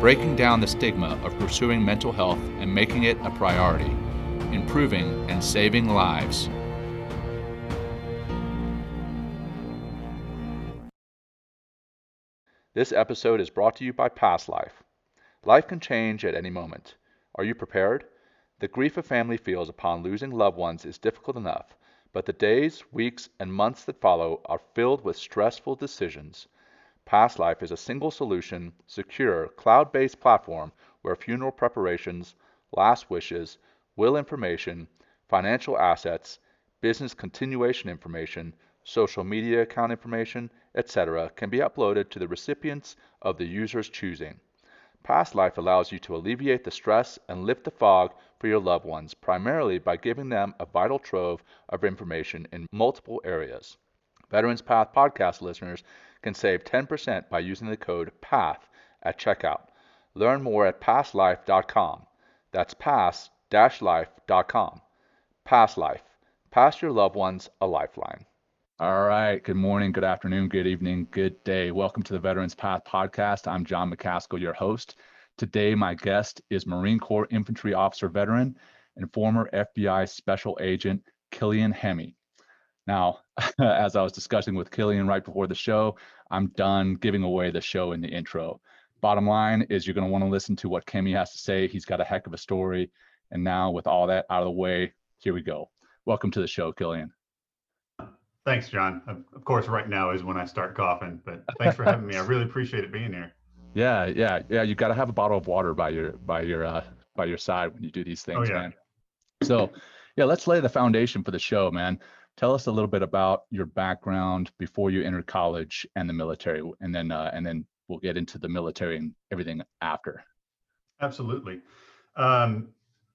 breaking down the stigma of pursuing mental health and making it a priority, improving and saving lives. This episode is brought to you by Past Life. Life can change at any moment. Are you prepared? The grief a family feels upon losing loved ones is difficult enough, but the days, weeks, and months that follow are filled with stressful decisions. Past Life is a single solution, secure, cloud based platform where funeral preparations, last wishes, will information, financial assets, business continuation information, social media account information, etc., can be uploaded to the recipients of the user's choosing. Past Life allows you to alleviate the stress and lift the fog for your loved ones, primarily by giving them a vital trove of information in multiple areas. Veterans Path podcast listeners can save 10% by using the code PATH at checkout. Learn more at pastlife.com. That's pass-life.com. Past Life. Pass your loved ones a lifeline. All right. Good morning, good afternoon, good evening, good day. Welcome to the Veterans Path podcast. I'm John McCaskill, your host. Today, my guest is Marine Corps Infantry Officer veteran and former FBI Special Agent Killian Hemme. Now, as I was discussing with Killian right before the show, I'm done giving away the show in the intro. Bottom line is you're going to want to listen to what Kimmy has to say. He's got a heck of a story. And now, with all that out of the way, here we go. Welcome to the show, Killian. Thanks, John. Of course, right now is when I start coughing, but thanks for having me. I really appreciate it being here. Yeah, yeah, yeah. You got to have a bottle of water by your by your uh, by your side when you do these things, oh, yeah. man. So, yeah, let's lay the foundation for the show, man. Tell us a little bit about your background before you entered college and the military, and then uh, and then we'll get into the military and everything after. Absolutely. Um,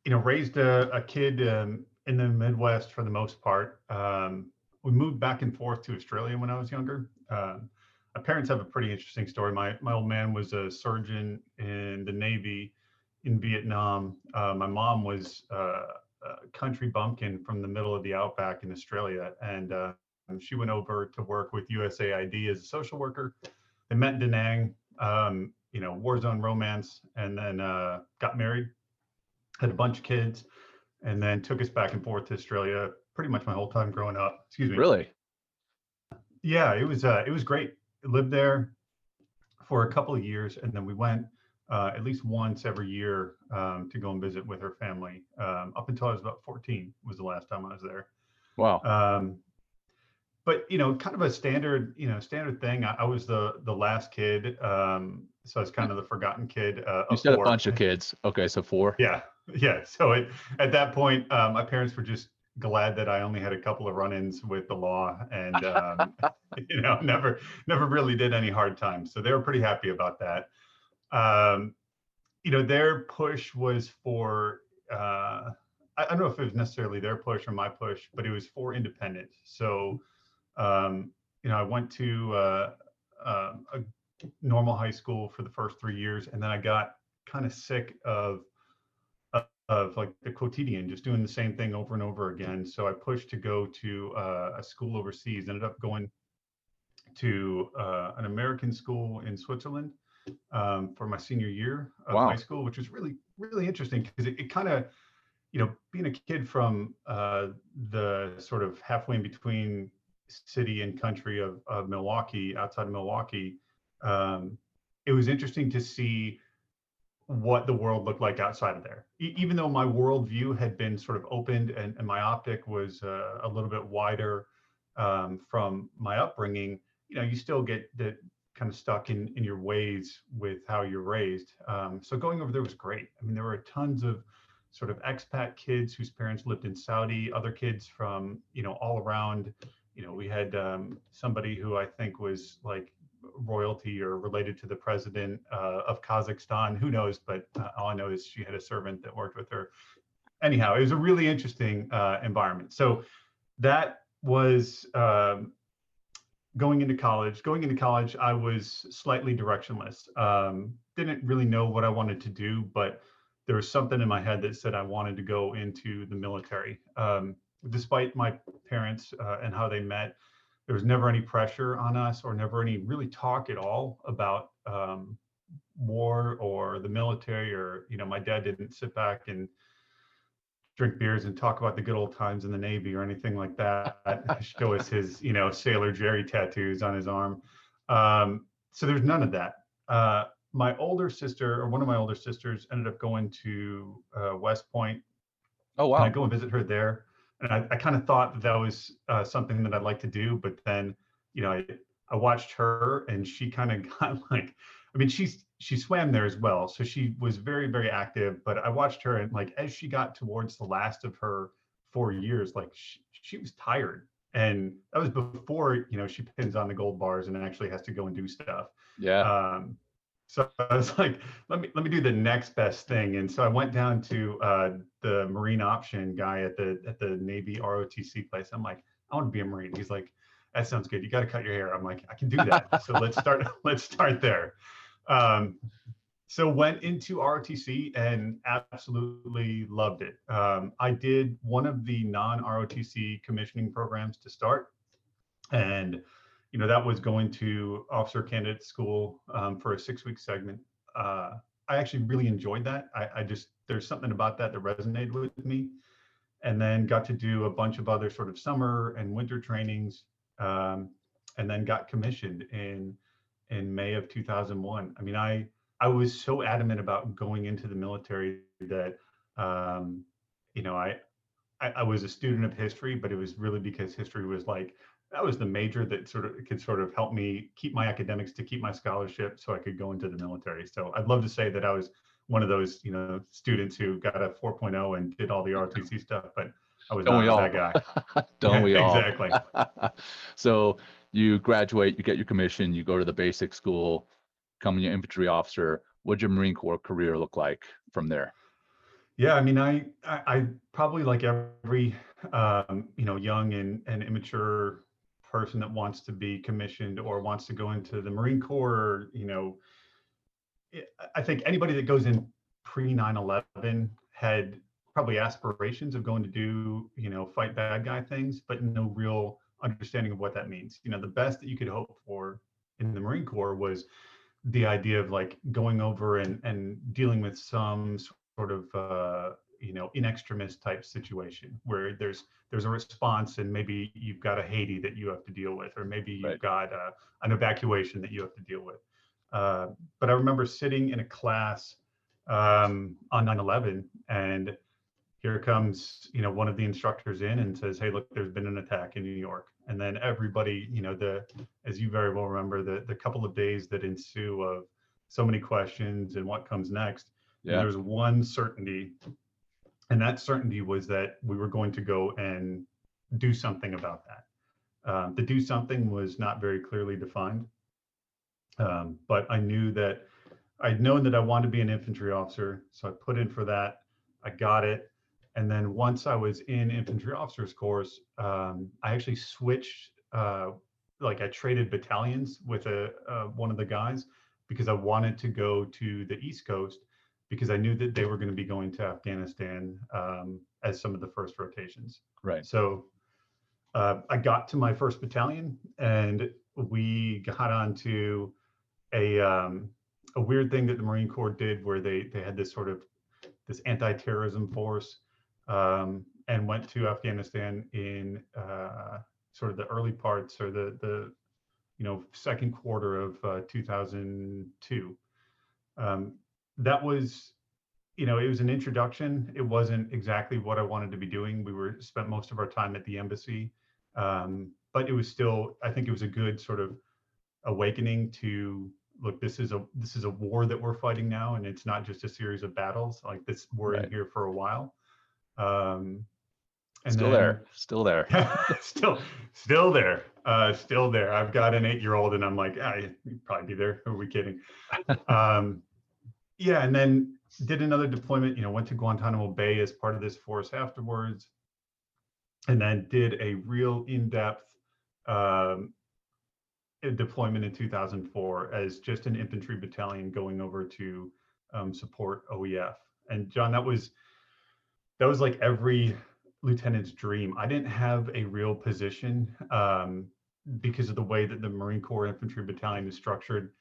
you know, raised a, a kid um, in the Midwest for the most part. Um, we moved back and forth to Australia when I was younger. Um, my parents have a pretty interesting story. My my old man was a surgeon in the Navy in Vietnam. Uh, my mom was uh, country bumpkin from the middle of the outback in Australia. And uh, she went over to work with USAID as a social worker. They met in Da Nang, um, you know, war zone romance, and then uh, got married, had a bunch of kids, and then took us back and forth to Australia pretty much my whole time growing up. Excuse me. Really? Yeah, it was uh, it was great. lived there for a couple of years, and then we went uh, at least once every year um, to go and visit with her family. Um, up until I was about 14 was the last time I was there. Wow. Um, but you know, kind of a standard, you know, standard thing. I, I was the the last kid, um, so I was kind of the forgotten kid. Uh, you said four. a bunch of kids. Okay, so four. Yeah, yeah. So it, at that point, um, my parents were just glad that I only had a couple of run-ins with the law, and um, you know, never never really did any hard times. So they were pretty happy about that um, you know, their push was for, uh, I, don't know if it was necessarily their push or my push, but it was for independence. So, um, you know, I went to uh, uh, a normal high school for the first three years, and then I got kind of sick of of like the quotidian, just doing the same thing over and over again. So I pushed to go to uh, a school overseas. Ended up going to uh, an American school in Switzerland, um, for my senior year of wow. high school, which was really, really interesting because it, it kind of, you know, being a kid from uh, the sort of halfway in between city and country of, of Milwaukee, outside of Milwaukee, um, it was interesting to see what the world looked like outside of there. E- even though my worldview had been sort of opened and, and my optic was uh, a little bit wider um, from my upbringing, you know, you still get the kind of stuck in in your ways with how you're raised. Um, so going over there was great. I mean, there were tons of sort of expat kids whose parents lived in Saudi, other kids from you know all around. You know, we had um, somebody who I think was like royalty or related to the president uh, of Kazakhstan. Who knows? But uh, all I know is she had a servant that worked with her. Anyhow, it was a really interesting uh, environment. So that was um, going into college. Going into college, I was slightly directionless. Um, didn't really know what I wanted to do, but there was something in my head that said I wanted to go into the military. Um, despite my parents uh, and how they met, there was never any pressure on us or never any really talk at all about um, war or the military or you know my dad didn't sit back and drink beers and talk about the good old times in the navy or anything like that show us his you know sailor jerry tattoos on his arm. Um, so there's none of that. Uh, my older sister or one of my older sisters ended up going to uh, west point. Oh wow. And i go and visit her there. And I, I kind of thought that that was uh, something that I'd like to do, but then, you know, I, I watched her and she kind of got like, I mean, she's she swam there as well, so she was very very active. But I watched her and like as she got towards the last of her four years, like she, she was tired, and that was before you know she pins on the gold bars and actually has to go and do stuff. Yeah. Um, so I was like, let me let me do the next best thing. And so I went down to uh, the marine option guy at the at the Navy ROTC place. I'm like, I want to be a marine. He's like, that sounds good. You got to cut your hair. I'm like, I can do that. so let's start. Let's start there. Um, so went into ROTC and absolutely loved it. Um, I did one of the non-ROTC commissioning programs to start, and you know, that was going to officer candidate school um, for a six week segment. Uh, I actually really enjoyed that. I, I, just, there's something about that that resonated with me. And then got to do a bunch of other sort of summer and winter trainings. Um, and then got commissioned in in May of 2001. I mean, I I was so adamant about going into the military that um, you know I, I I was a student of history, but it was really because history was like that was the major that sort of could sort of help me keep my academics to keep my scholarship so I could go into the military. So I'd love to say that I was one of those, you know, students who got a 4.0 and did all the ROTC stuff, but I was Don't not that guy. Don't we all? exactly. so you graduate, you get your commission, you go to the basic school, become an infantry officer. What'd your Marine Corps career look like from there? Yeah, I mean, I, I, I probably like every, um, you know, young and, and immature person that wants to be commissioned or wants to go into the Marine Corps, you know, I think anybody that goes in pre 9/11 had probably aspirations of going to do, you know, fight bad guy things, but no real understanding of what that means. You know, the best that you could hope for in the Marine Corps was the idea of like going over and and dealing with some sort of uh, you know in extremis type situation where there's there's a response and maybe you've got a Haiti that you have to deal with or maybe you've right. got uh, an evacuation that you have to deal with. Uh, but I remember sitting in a class um, on 9/11 and here comes you know one of the instructors in and says hey look there's been an attack in new york and then everybody you know the as you very well remember the the couple of days that ensue of so many questions and what comes next yeah. there's one certainty and that certainty was that we were going to go and do something about that. Um, the do something was not very clearly defined, um, but I knew that I'd known that I wanted to be an infantry officer, so I put in for that. I got it, and then once I was in infantry officers course, um, I actually switched. Uh, like I traded battalions with a uh, one of the guys because I wanted to go to the East Coast because I knew that they were going to be going to Afghanistan um, as some of the first rotations. Right. So uh, I got to my first battalion and we got onto a um, a weird thing that the Marine Corps did where they they had this sort of this anti-terrorism force um, and went to Afghanistan in uh, sort of the early parts or the the you know second quarter of uh, 2002. Um, that was you know it was an introduction. It wasn't exactly what i wanted to be doing. We were spent most of our time at the embassy. Um, but it was still i think it was a good sort of awakening to look this is a this is a war that we're fighting now and it's not just a series of battles. Like this we're right. in here for a while um, And Still then- there. Still there. still, still there. Uh, still there. I've got an eight-year-old, and I'm like, ah, you'd probably be there. Who are we kidding? um, yeah, and then did another deployment. You know, went to Guantanamo Bay as part of this force afterwards, and then did a real in-depth um, uh, deployment in 2004 as just an infantry battalion going over to um, support OEF. And John, that was that was like every lieutenant's dream. I didn't have a real position um, because of the way that the Marine Corps Infantry Battalion is structured.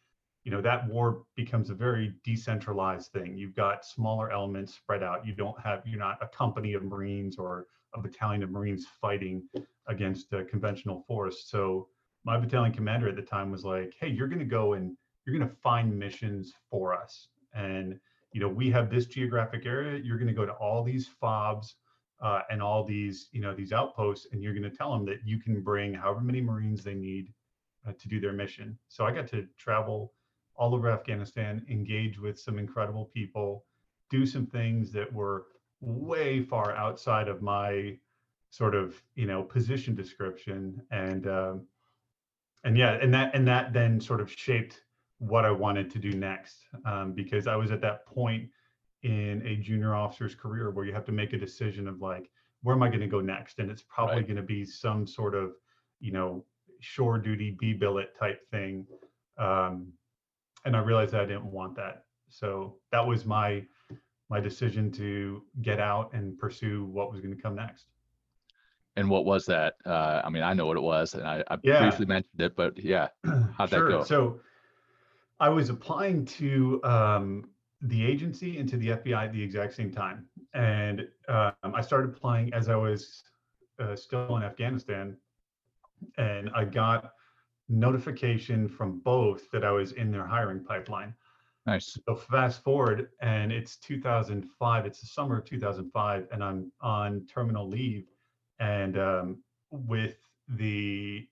You know, that war becomes a very decentralized thing. You've got smaller elements spread out. You don't have, you're not a company of Marines or a battalion of Marines fighting against a conventional force. So my battalion commander at the time was like, hey, you're going to go and you're going to find missions for us. And, you know, we have this geographic area. You're going to go to all these FOBs uh, and all these, you know, these outposts, and you're going to tell them that you can bring however many Marines they need uh, to do their mission. So I got to travel all over Afghanistan, engage with some incredible people, do some things that were way far outside of my sort of, you know, position description, and um, and yeah, and that and that then sort of shaped what I wanted to do next, um, because I was at that point in a junior officer's career where you have to make a decision of like where am i going to go next and it's probably Right. going to be some sort of you know shore duty b billet type thing um, and i realized i didn't want that so that was my my decision to get out and pursue what was going to come next And what was that? Uh, I mean, I know what it was, and I, I Yeah. briefly mentioned it, but yeah, How'd that sure. go? So I was applying to um, the agency and to the FBI at the exact same time. And um, I started applying as I was uh, still in Afghanistan. And I got notification from both that I was in their hiring pipeline. nice. So fast forward, and it's 2005. It's the summer of 2005, and I'm on terminal leave. And um, with the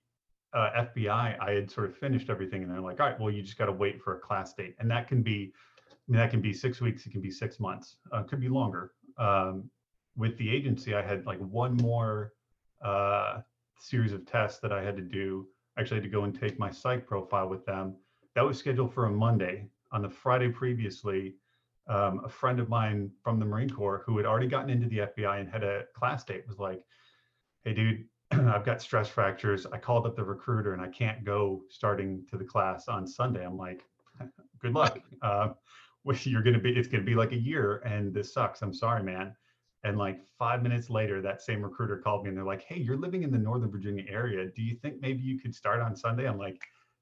uh, FBI, I had sort of finished everything, and they're like, "All right, well, you just got to wait for a class date," and that can be, I mean, that can be six weeks, it can be six months, uh, could be longer. Um, with the agency, I had like one more uh, series of tests that I had to do. I actually, had to go and take my psych profile with them. That was scheduled for a Monday. On the Friday previously, um, a friend of mine from the Marine Corps who had already gotten into the FBI and had a class date was like, "Hey, dude, I've got stress fractures. I called up the recruiter and I can't go starting to the class on Sunday." I'm like, "Good luck. Uh, you're gonna be. It's gonna be like a year, and this sucks. I'm sorry, man." And like five minutes later, that same recruiter called me and they're like, "Hey, you're living in the Northern Virginia area. Do you think maybe you could start on Sunday?" I'm like,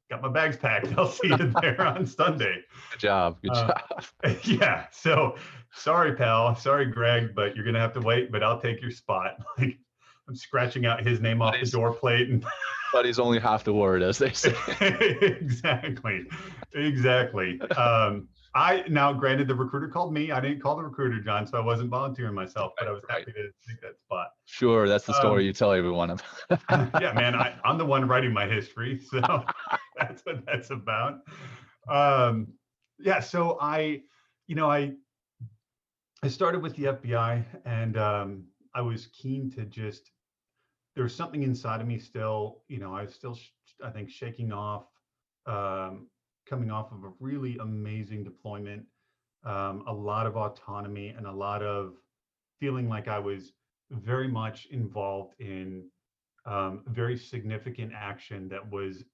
"Got my bags packed. I'll see you there on Sunday." Good job. Good Uh, job. yeah. So sorry, pal. Sorry, Greg, but you're gonna have to wait. But I'll take your spot. Like I'm scratching out his name off the door plate and But he's only half the word, as they say. exactly, exactly. Um, I now, granted, the recruiter called me. I didn't call the recruiter, John, so I wasn't volunteering myself. But I was Right. happy to take that spot. Sure, that's the story Um, you tell everyone. yeah, man, I, I'm the one writing my history, so that's what that's about. Um, yeah, so I, you know, I, I started with the FBI, and um, I was keen to just. There was something inside of me still, you know, I was still, I think, shaking off, um, coming off of a really amazing deployment, um, a lot of autonomy, and a lot of feeling like I was very much involved in um, very significant action that was,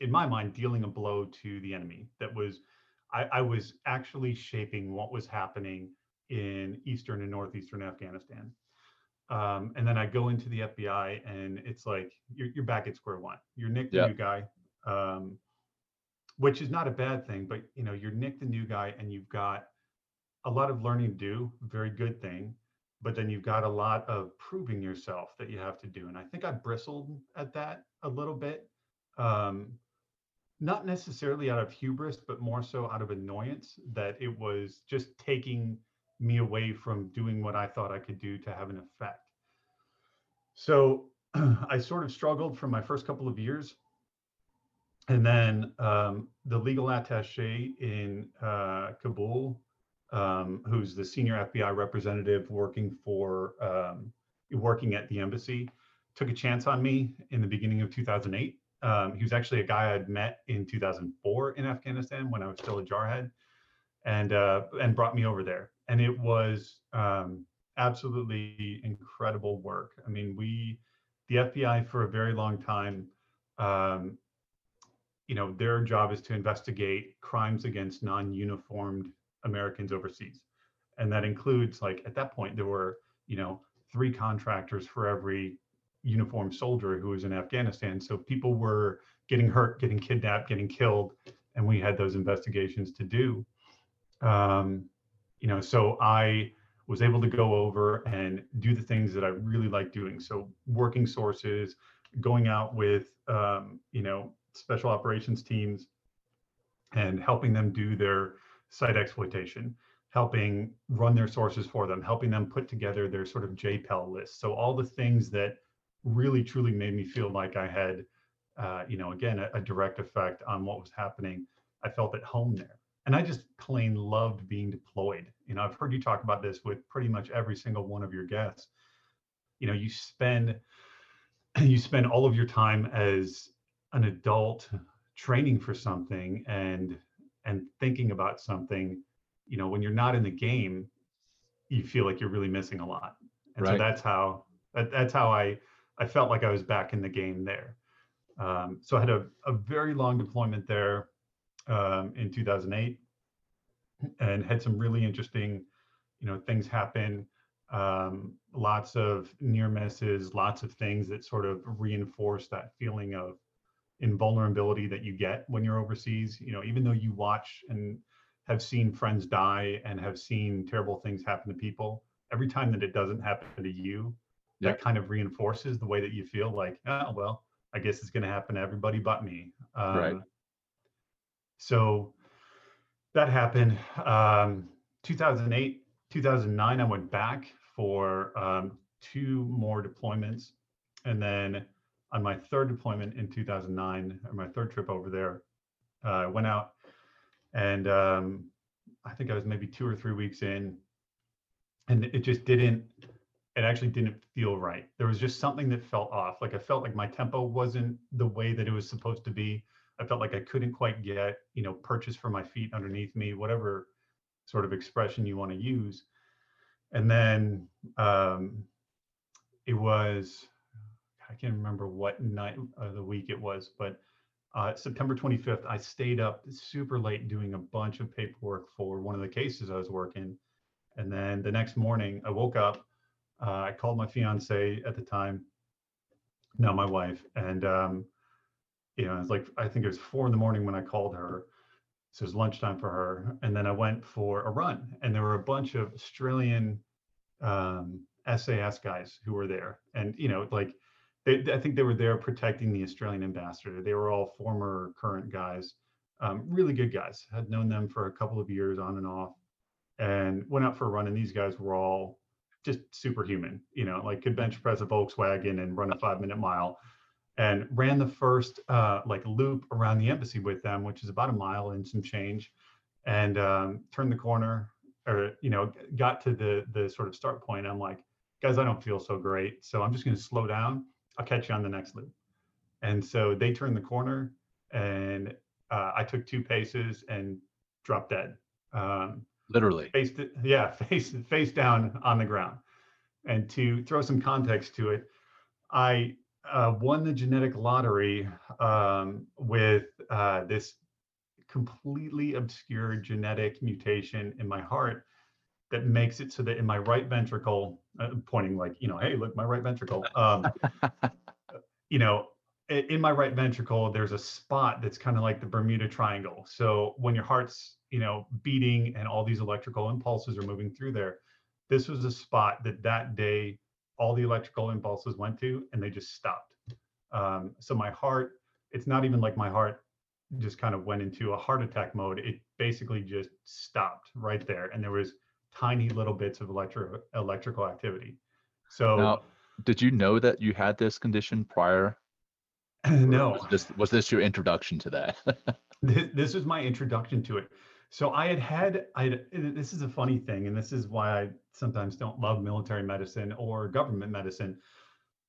in my mind, dealing a blow to the enemy. That was, I, I was actually shaping what was happening in eastern and northeastern Afghanistan. Um, and then I go into the FBI, and it's like you're, you're back at square one. You're Nick, the Yeah. new guy, um, which is not a bad thing. But you know, you're Nick, the new guy, and you've got a lot of learning to do. Very good thing but then you've got a lot of proving yourself that you have to do and i think i bristled at that a little bit um, not necessarily out of hubris but more so out of annoyance that it was just taking me away from doing what i thought i could do to have an effect so i sort of struggled for my first couple of years and then um, the legal attache in uh, kabul um, who's the senior FBI representative working for um, working at the embassy, took a chance on me in the beginning of 2008. Um, he was actually a guy I'd met in 2004 in Afghanistan when I was still a jarhead, and uh, and brought me over there. And it was um, absolutely incredible work. I mean, we, the FBI, for a very long time, um, you know, their job is to investigate crimes against non-uniformed Americans overseas, and that includes like at that point there were you know three contractors for every uniformed soldier who was in Afghanistan. So people were getting hurt, getting kidnapped, getting killed, and we had those investigations to do. Um, you know, so I was able to go over and do the things that I really like doing. So working sources, going out with um, you know special operations teams, and helping them do their site exploitation, helping run their sources for them, helping them put together their sort of JPEL list. So all the things that really truly made me feel like I had, uh, you know, again, a, a, direct effect on what was happening. I felt at home there. And I just plain loved being deployed. You know, I've heard you talk about this with pretty much every single one of your guests. You know, you spend you spend all of your time as an adult training for something and and thinking about something, you know, when you're not in the game, you feel like you're really missing a lot. And right. so that's how that, that's how I I felt like I was back in the game there. Um, so I had a, a very long deployment there um, in 2008 and had some really interesting, you know, things happen. Um, lots of near misses, lots of things that sort of reinforce that feeling of invulnerability that you get when you're overseas. You know, even though you watch and have seen friends die and have seen terrible things happen to people, every time that it doesn't happen to you, that kind of reinforces the way that you feel like, oh, well, I guess it's going to happen to everybody but me. Um, right. So that happened. Um, 2008, 2009, I went back for um, two more deployments. And then on my third deployment in 2009, or my third trip over there, uh, I went out and um, I think I was maybe two or three weeks in, and it just didn't it actually didn't feel right. There was just something that felt off. Like I felt like my tempo wasn't the way that it was supposed to be. I felt like I couldn't quite get, you know, purchase for my feet underneath me, whatever sort of expression you want to use. And then um, it was, I can't remember what night of the week it was, but uh, September 25th, I stayed up super late doing a bunch of paperwork for one of the cases I was working. And then the next morning, I woke up uh, I called my fiance at the time, now my wife, and um, you know, it's like I think it was four in the morning when I called her. So it was lunchtime for her, and then I went for a run, and there were a bunch of Australian um, SAS guys who were there, and you know, like they, I think they were there protecting the Australian ambassador. They were all former, current guys, um, really good guys. Had known them for a couple of years on and off, and went out for a run. And these guys were all just superhuman, you know, like could bench press a Volkswagen and run a five minute mile and ran the first uh, like loop around the embassy with them, which is about a mile and some change and um, turned the corner or, you know, got to the, the sort of start point. I'm like, guys, I don't feel so great. So I'm just going to slow down. I'll catch you on the next loop. And so they turned the corner and uh, I took two paces and dropped dead. Um, Literally. Face, yeah, face face down on the ground. And to throw some context to it, I uh, won the genetic lottery um, with uh, this completely obscure genetic mutation in my heart that makes it so that in my right ventricle, uh, pointing like, you know, hey, look, my right ventricle, um, you know, in my right ventricle, there's a spot that's kind of like the Bermuda Triangle. So when your heart's, you know, beating and all these electrical impulses are moving through there, this was a spot that that day all the electrical impulses went to, and they just stopped. Um, so my heart, it's not even like my heart just kind of went into a heart attack mode. It basically just stopped right there, and there was tiny little bits of electro electrical activity. So. Now, did you know that you had this condition prior no. Was this, was this your introduction to that? this, this was my introduction to it. So I had had I this is a funny thing, and this is why I sometimes don't love military medicine or government medicine.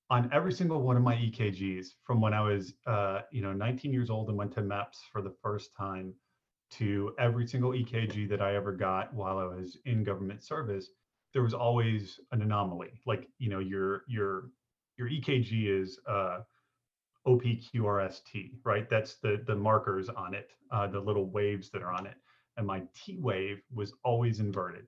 On every single one of my EKGs, from when I was uh, you know 19 years old and went to MEPS for the first time, to every single EKG that I ever got while I was in government service, there was always an anomaly. Like you know your your your EKG is uh, OPQRST, right? That's the the markers on it, uh, the little waves that are on it and my T wave was always inverted.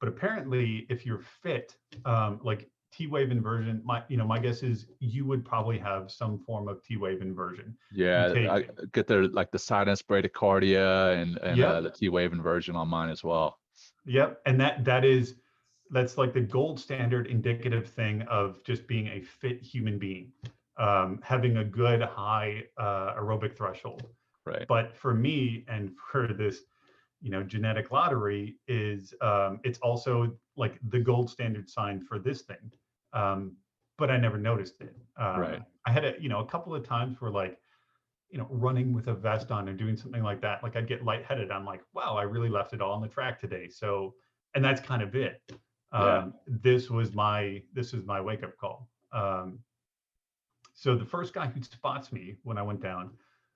But apparently, if you're fit, um, like T wave inversion, my you know my guess is you would probably have some form of T wave inversion. Yeah, take, I get the like the sinus bradycardia and and yep. uh, the T wave inversion on mine as well. Yep, and that that is that's like the gold standard indicative thing of just being a fit human being, um, having a good high uh, aerobic threshold. Right. But for me and for this you know genetic lottery is um, it's also like the gold standard sign for this thing. Um, but i never noticed it. Uh, right. I had a you know a couple of times where like you know running with a vest on or doing something like that like i'd get lightheaded. I'm like wow i really left it all on the track today. So and that's kind of it. Yeah. um, this was my this is my wake up call. Um, so the first guy who spots me when i went down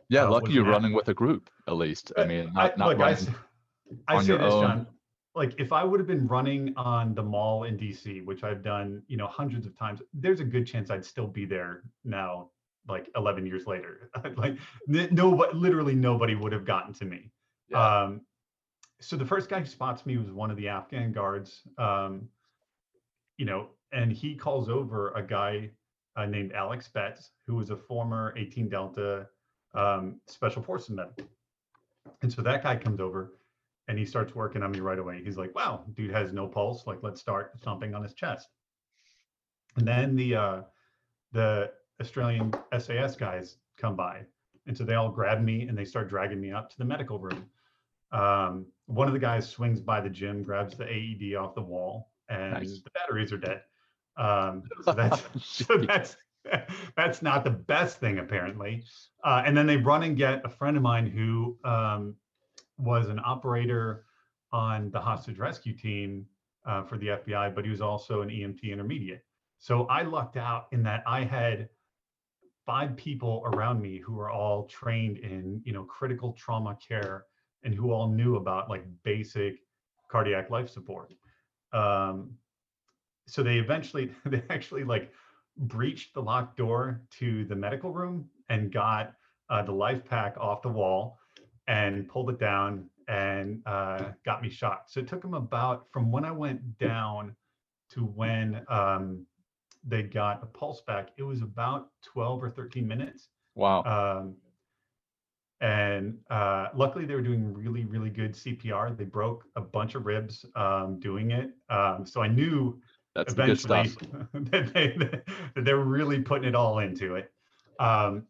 yeah, uh, lucky you're running with a group at least. I mean, not, I, not look, running. I say this, own. John. Like if I would have been running on the mall in DC, which I've done, you know, hundreds of times, there's a good chance I'd still be there now, like 11 years later. like no, literally nobody would have gotten to me. Yeah. Um, so the first guy who spots me was one of the Afghan guards. Um, you know, and he calls over a guy uh, named Alex Betts, who was a former 18 Delta um, Special Forces medic. And so that guy comes over and he starts working on me right away. He's like, "Wow, dude has no pulse. Like, let's start stomping on his chest." And then the uh, the Australian SAS guys come by, and so they all grab me and they start dragging me up to the medical room. Um, one of the guys swings by the gym, grabs the AED off the wall, and nice. the batteries are dead. Um, so that's so that's that's not the best thing apparently. Uh, and then they run and get a friend of mine who um, was an operator on the hostage rescue team uh, for the FBI, but he was also an EMT intermediate. So I lucked out in that I had five people around me who were all trained in, you know, critical trauma care and who all knew about like basic cardiac life support. Um, so they eventually, they actually like breached the locked door to the medical room and got uh, the LIFEPAK off the wall and pulled it down and uh, got me shocked. So it took them about from when I went down to when um, they got a pulse back. It was about 12 or 13 minutes. Wow. Um, and uh, luckily, they were doing really, really good CPR. They broke a bunch of ribs um, doing it. Um, so I knew That's eventually that, they, that they were really putting it all into it. Um,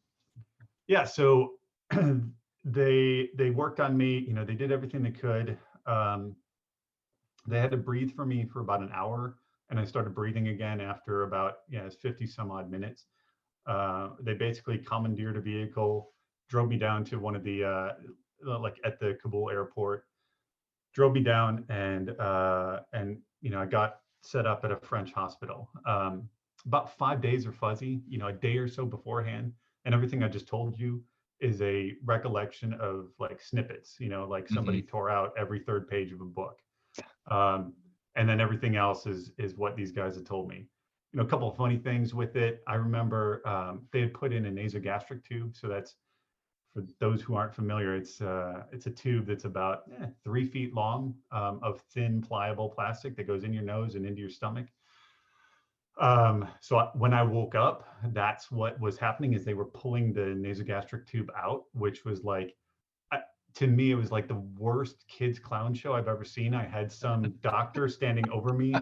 yeah. So they they worked on me you know they did everything they could um, they had to breathe for me for about an hour and i started breathing again after about yeah 50 some odd minutes. Uh, they basically commandeered a vehicle drove me down to one of the uh, like at the kabul airport drove me down and uh, and you know i got set up at a french hospital. Um, about five days are fuzzy you know a day or so beforehand and everything i just told you is a recollection of like snippets, you know, like somebody mm-hmm. tore out every third page of a book. Um, and then everything else is is what these guys had told me. You know, a couple of funny things with it. I remember um, they had put in a nasogastric tube, so that's for those who aren't familiar. It's uh, it's a tube that's about eh, three feet long um, of thin, pliable plastic that goes in your nose and into your stomach. Um, so when I woke up, that's what was happening is they were pulling the nasogastric tube out, which was like, to me, it was like the worst kids clown show I've ever seen. I had some doctor standing over me,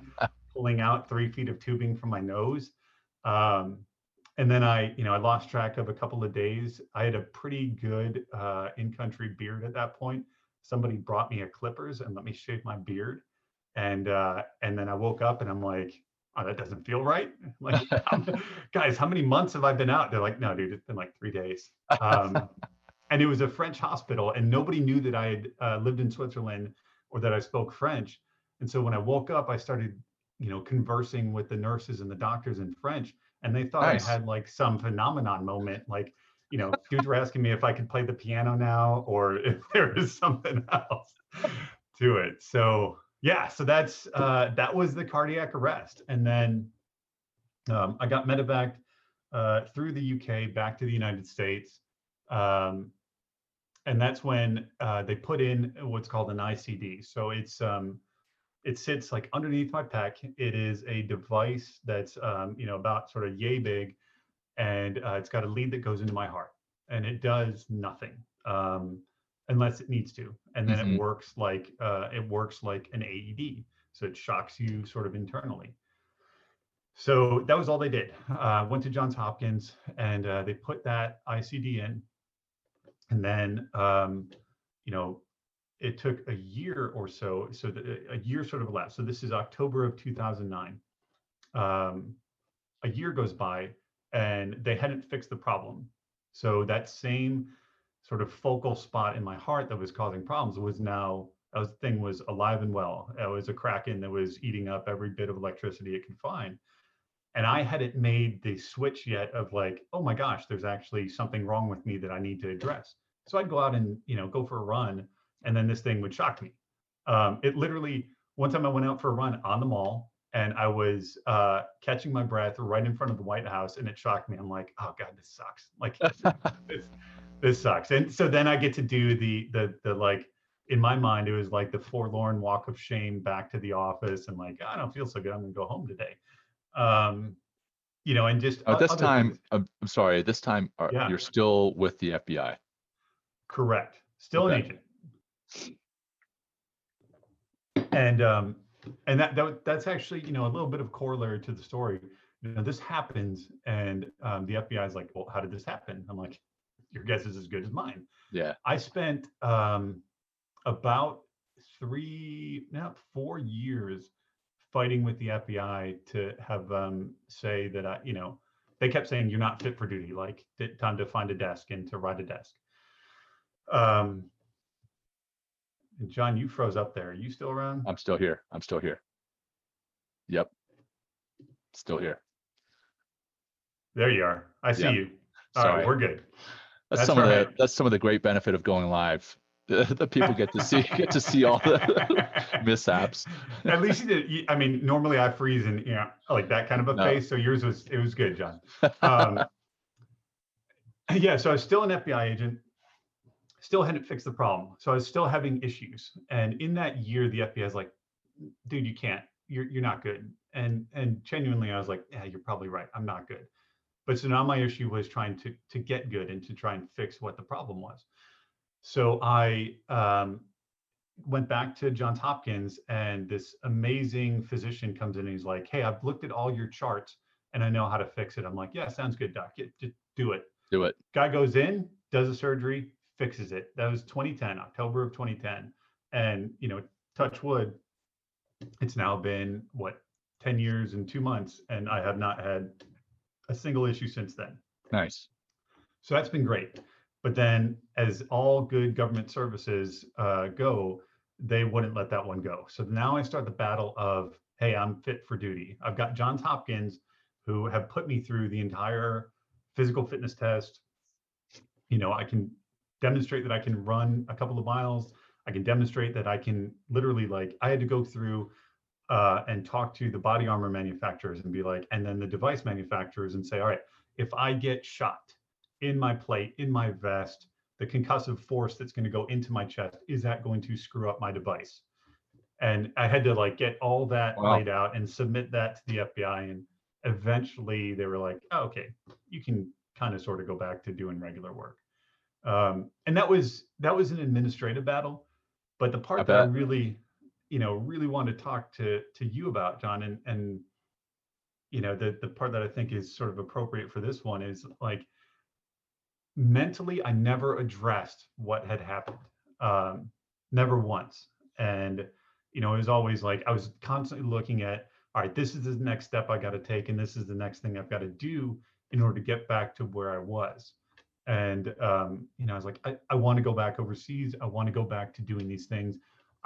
pulling out three feet of tubing from my nose. Um, and then I, you know, I lost track of a couple of days. I had a pretty good uh, in-country beard at that point. Somebody brought me a clippers and let me shave my beard, and uh, and then I woke up and I'm like, oh, that doesn't feel right. Like, guys, how many months have I been out? They're like, no, dude, it's been like three days. Um, and it was a French hospital, and nobody knew that I had uh, lived in Switzerland or that I spoke French. And so when I woke up, I started, you know, conversing with the nurses and the doctors in French, and they thought Nice. I had like some phenomenon moment, like, you know, dudes were asking me if I could play the piano now or if there was something else to it. So yeah, so that's uh, that was the cardiac arrest, and then um, I got medevaced uh, through the UK back to the United States. Um, and that's when uh, they put in what's called an ICD. So it's um, it sits like underneath my pec. It is a device that's um, you know about sort of yay big, and uh, it's got a lead that goes into my heart, and it does nothing um, unless it needs to, and then Mhm. it works like uh, it works like an AED. So it shocks you sort of internally. So that was all they did. Uh, went to Johns Hopkins and uh, they put that ICD in. And then, um, you know, it took a year or so. So the, a year sort of elapsed. So this is October of 2009. Um, a year goes by and they hadn't fixed the problem. So that same sort of focal spot in my heart that was causing problems was now a thing was alive and well. It was a kraken that was eating up every bit of electricity it could find and I hadn't made the switch yet of like, oh my gosh, there's actually something wrong with me that I need to address. So I'd go out and you know go for a run, and then this thing would shock me. Um, it literally one time I went out for a run on the mall, and I was uh, catching my breath right in front of the White House, and it shocked me. I'm like, oh god, this sucks. Like this, this sucks. And so then I get to do the the the like in my mind it was like the forlorn walk of shame back to the office and like I don't feel so good. I'm gonna go home today um, you know, and just At this time, things. I'm, I'm sorry. At this time, are, Yeah. you're still with the FBI. correct, still an agent, and um, and that, that that's actually you know a little bit of corollary to the story. You know, this happens, and um, the FBI is like, well, how did this happen? I'm like, your guess is as good as mine. Yeah. I spent um, about three, now four years fighting with the FBI to have them say that I, you know, they kept saying you're not fit for duty, like time to find a desk and to ride a desk. Um, and John, you froze up there. Are you still around? I'm still here. I'm still here. Yep. Still here. There you are. I see Yeah. you. All right, Sorry. we're good. That's, That's some of the that's some of the great benefit of going live. The, the people get to see get to see all the mishaps. At least you did. I mean, normally I freeze and you know, like that kind of a No. face. So yours was it was good, John. Um, yeah, so I was still an FBI agent. Still hadn't fixed the problem. So I was still having issues. And in that year, the FBI is like, dude, you can't. You're you're not good. And and genuinely, I was like, yeah, you're probably right. I'm not good. But so now my issue was trying to to get good and to try and fix what the problem was. So I um, went back to Johns Hopkins, and this amazing physician comes in and he's like, "Hey, I've looked at all your charts, and I know how to fix it." I'm like, "Yeah, sounds good, doc. Get, just do it." Do it. Guy goes in, does a surgery, fixes it. That was 2010, October of 2010, and you know, touch wood, it's now been what 10 years and two months, and I have not had a single issue since then. Nice. So that's been great. But then, as all good government services uh, go, they wouldn't let that one go. So now I start the battle of, hey, I'm fit for duty. I've got Johns Hopkins who have put me through the entire physical fitness test. You know, I can demonstrate that I can run a couple of miles. I can demonstrate that I can literally, like, I had to go through uh, and talk to the body armor manufacturers and be like, and then the device manufacturers and say, all right, if I get shot in my plate, in my vest, the concussive force that's going to go into my chest, is that going to screw up my device? And I had to like get all that Wow. laid out and submit that to the FBI. And eventually they were like, oh, okay, you can kind of sort of go back to doing regular work. Um, and that was that was an administrative battle. But the part I that I really, you know, really want to talk to to you about, John, and and you know, the the part that I think is sort of appropriate for this one is like mentally i never addressed what had happened um, never once and you know it was always like i was constantly looking at all right this is the next step i got to take and this is the next thing i've got to do in order to get back to where i was And um, you know, I was like, I, I want to go back overseas. I want to go back to doing these things.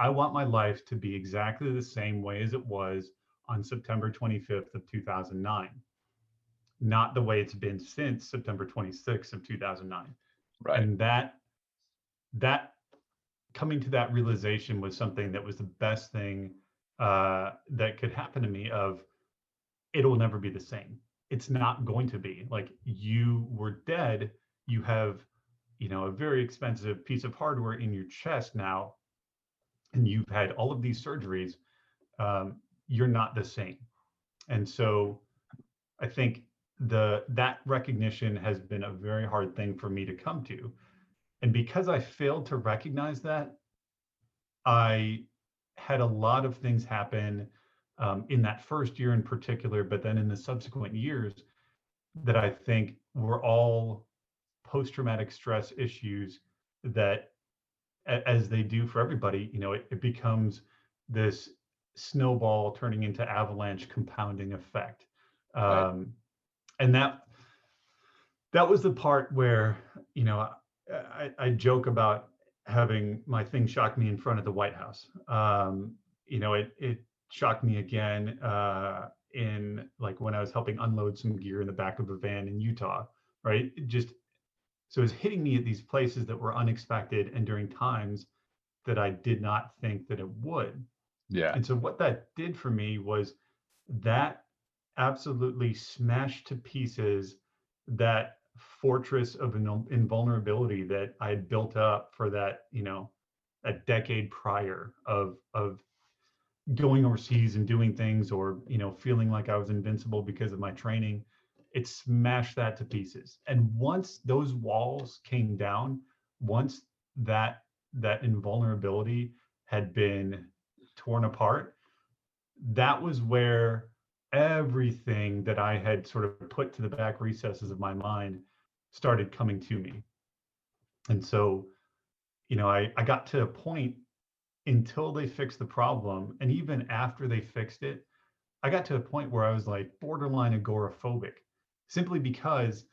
I want my life to be exactly the same way as it was on September 25th of 2009, not the way it's been since September 26th of 2009. Right. And that that coming to that realization was something that was the best thing uh, that could happen to me. Of it'll never be the same. It's not going to be like you were dead. You have, you know, a very expensive piece of hardware in your chest now, and you've had all of these surgeries. Um, you're not the same, and so I think the that recognition has been a very hard thing for me to come to and because I failed to recognize that, I had a lot of things happen um, in that first year in particular, but then in the subsequent years that I think were all post traumatic stress issues that, as they do for everybody, you know, it, it becomes this snowball turning into avalanche compounding effect. Um, right. And that that was the part where you know I, I joke about having my thing shock me in front of the White House. Um, you know, it it shocked me again uh, in like when I was helping unload some gear in the back of a van in Utah. Right, just so it was hitting me at these places that were unexpected and during times that I did not think that it would. Yeah. And so what that did for me was that absolutely smashed to pieces that fortress of invulnerability that I had built up for that, you know, a decade prior of of going overseas and doing things or you know feeling like I was invincible because of my training it smashed that to pieces and once those walls came down once that that invulnerability had been torn apart that was where everything that I had sort of put to the back recesses of my mind started coming to me. And so, you know, I, I got to a point until they fixed the problem. And even after they fixed it, I got to a point where I was like borderline agoraphobic simply because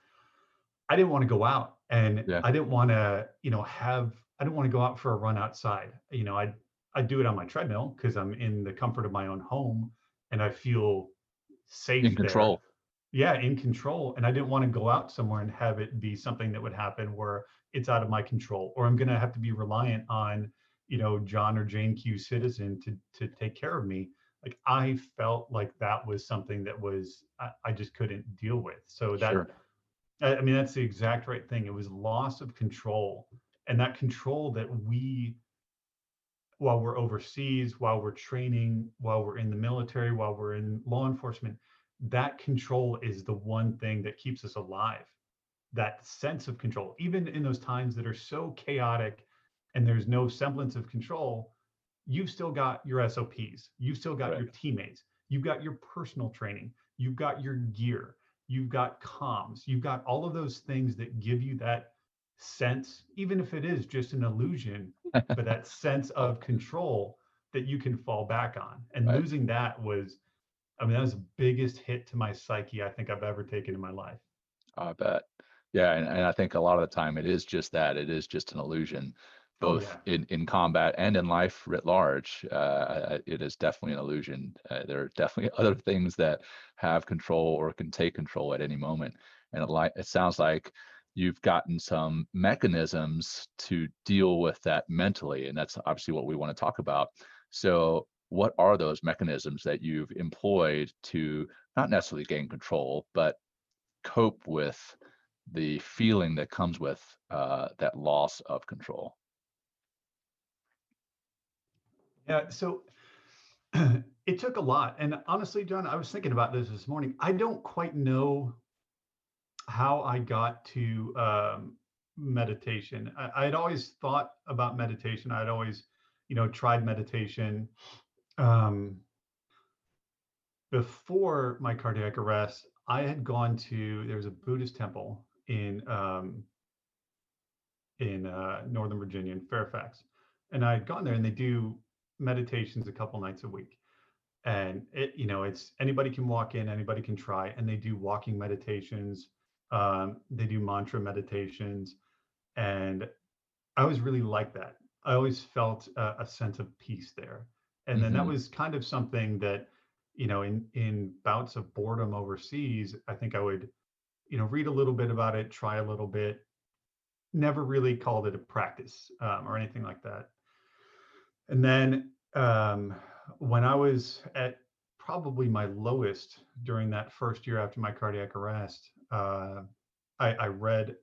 I didn't want to go out and yeah. I didn't want to, you know, have, I didn't want to go out for a run outside. You know, I I do it on my treadmill because I'm in the comfort of my own home and I feel safe in control yeah in control and i didn't want to go out somewhere and have it be something that would happen where it's out of my control or i'm going to have to be reliant on you know john or jane q citizen to to take care of me like i felt like that was something that was i, I just couldn't deal with. So that sure. I, I mean that's the exact right thing. It was loss of control. And that control that we while we're overseas while we're training while we're in the military while we're in law enforcement that control is the one thing that keeps us alive. That sense of control even in those times that are so chaotic and there's no semblance of control you've still got your sops you've still got right. your teammates you've got your personal training you've got your gear you've got comms you've got all of those things that give you that sense even if it is just an illusion but that sense of control that you can fall back on and right. losing that was I mean, that was the biggest hit to my psyche I think I've ever taken in my life. I bet. Yeah, and, and I think a lot of the time it is just that. It is just an illusion, both oh, yeah. in, in combat and in life writ large. Uh, it is definitely an illusion. Uh, there are definitely other things that have control or can take control at any moment. And it, li- it sounds like you've gotten some mechanisms to deal with that mentally. And that's obviously what we want to talk about. So what are those mechanisms that you've employed to not necessarily gain control, but cope with the feeling that comes with uh, that loss of control? Yeah, so it took a lot. And honestly, John, I was thinking about this this morning. I don't quite know how I got to um, meditation. I, I'd always thought about meditation. I'd always, you know, tried meditation um, before my cardiac arrest, I had gone to there was a Buddhist temple in um, in uh, Northern Virginia in Fairfax, and I had gone there, and they do meditations a couple nights a week, and it you know it's anybody can walk in, anybody can try, and they do walking meditations, Um, they do mantra meditations, and I always really liked that. I always felt a, a sense of peace there. And then that hmm was kind of something that, you know, in in bouts of boredom overseas, I think I would, you know, read a little bit about it, try a little bit, never really called it a practice um, or anything like that. And then um, when I was at probably my lowest during that first year after my cardiac arrest, uh, I, I read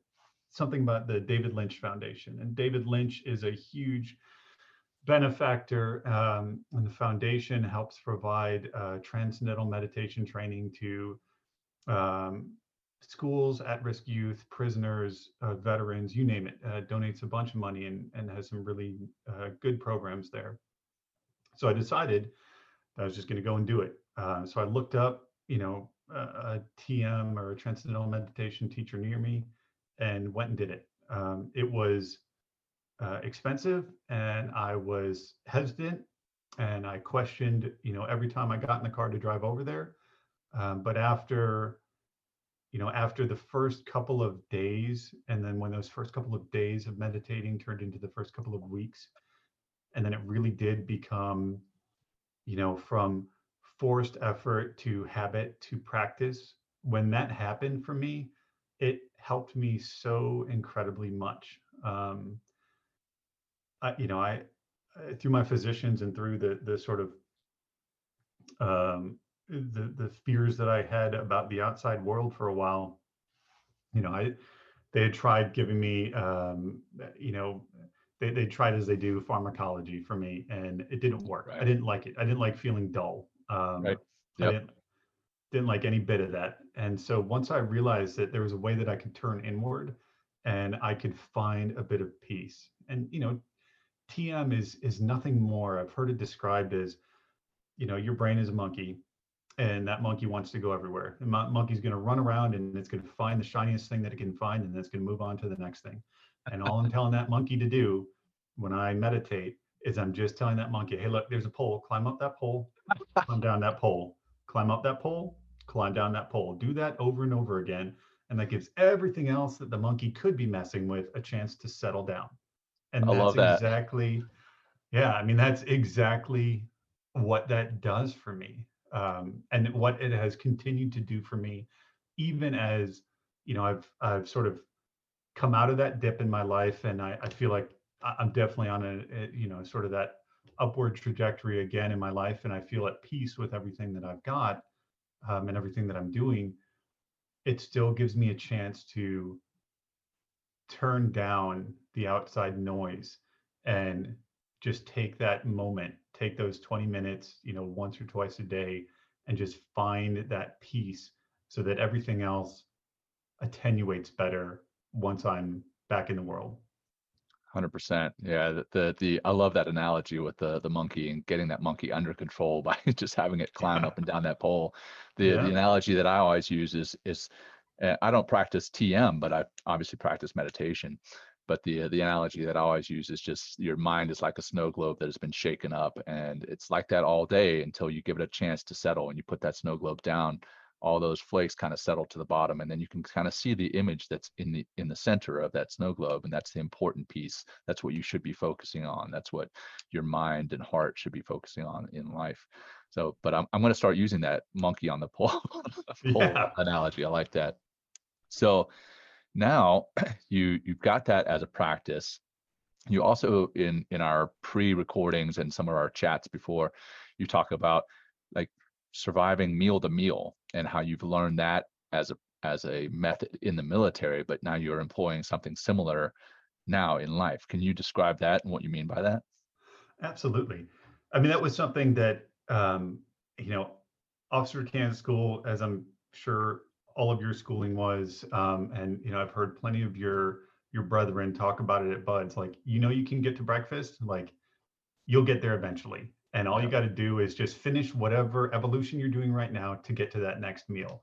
something about the David Lynch Foundation. And David Lynch is a huge benefactor, um, and the foundation helps provide uh, transcendental meditation training to um, schools, at-risk youth, prisoners, uh, veterans, you name it. Uh, donates a bunch of money and, and has some really uh, good programs there. So I decided I was just going to go and do it. Uh, so I looked up, you know, a, TM or a transcendental meditation teacher near me, and went and did it. Um, it was uh, expensive, and I was hesitant, and I questioned, you know, every time I got in the car to drive over there. Um, but after, you know, after the first couple of days, and then when those first couple of days of meditating turned into the first couple of weeks, and then it really did become you know, from forced effort to habit to practice, when that happened for me, it helped me so incredibly much. Um, I, you know, I through my physicians and through the the sort of um, the the fears that I had about the outside world for a while, you know, I they had tried giving me, um, you know, they, they tried as they do pharmacology for me and it didn't work. I didn't like it. I didn't like feeling dull. Um, Right. I didn't didn't like any bit of that. And so once I realized that there was a way that I could turn inward and I could find a bit of peace. And you know, TM is is nothing more. I've heard it described as, you know, your brain is a monkey and that monkey wants to go everywhere. The mon- monkey's going to run around and it's going to find the shiniest thing that it can find and then it's going to move on to the next thing. And all I'm telling that monkey to do when I meditate is I'm just telling that monkey, hey, look, there's a pole. Climb up that pole, climb down that pole, climb up that pole, climb down that pole. Do that over and over again. And that gives everything else that the monkey could be messing with a chance to settle down. And I that's love that. exactly, yeah, I mean, that's exactly what that does for me. Um, and what it has continued to do for me, even as, you know, I've I've sort of come out of that dip in my life and I, I feel like I'm definitely on a, a, you know, sort of that upward trajectory again in my life. And I feel at peace with everything that I've got um, and everything that I'm doing. It still gives me a chance to turn down the outside noise and just take that moment, take those 20 minutes, you know, once or twice a day and just find that peace so that everything else attenuates better once I'm back in the world. Hundred percent. Yeah. The, the the I love that analogy with the the monkey and getting that monkey under control by just having it climb Yeah. up and down that pole. The the analogy that I always use is is uh, I don't practice TM, but I obviously practice meditation. But the uh, the analogy that I always use is just your mind is like a snow globe that has been shaken up, and it's like that all day until you give it a chance to settle, and you put that snow globe down. All those flakes kind of settle to the bottom, and then you can kind of see the image that's in the in the center of that snow globe, and that's the important piece. That's what you should be focusing on. That's what your mind and heart should be focusing on in life. So, but I'm I'm going to start using that monkey on the pole, pole Yeah. analogy. I like that. So now you you've got that as a practice. You also in in our pre-recordings and some of our chats before you talk about like surviving meal to meal and how you've learned that as a as a method in the military but now you're employing something similar now in life. Can you describe that and what you mean by that? Absolutely. I mean, that was something that, um, you know, Officer Candidate School, as I'm sure all of your schooling was, um, and you know, I've heard plenty of your your brethren talk about it at BUD/S. Like, you know, you can get to breakfast, like you'll get there eventually, and all you got to do is just finish whatever evolution you're doing right now to get to that next meal.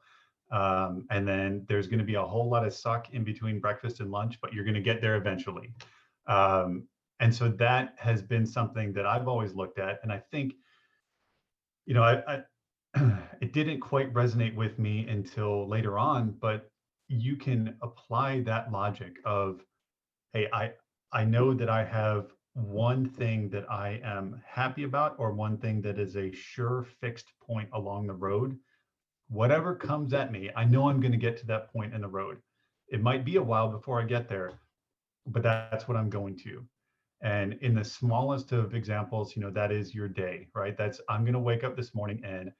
Um, and then there's going to be a whole lot of suck in between breakfast and lunch, but you're going to get there eventually. Um, and so that has been something that I've always looked at, and I think, you know, I, I it didn't quite resonate with me until later on, but you can apply that logic of, hey, I I know that I have one thing that I am happy about or one thing that is a sure fixed point along the road. Whatever comes at me, I know I'm going to get to that point in the road. It might be a while before I get there, but that's what I'm going to. And in the smallest of examples, you know, that is your day, right? That's I'm going to wake up this morning and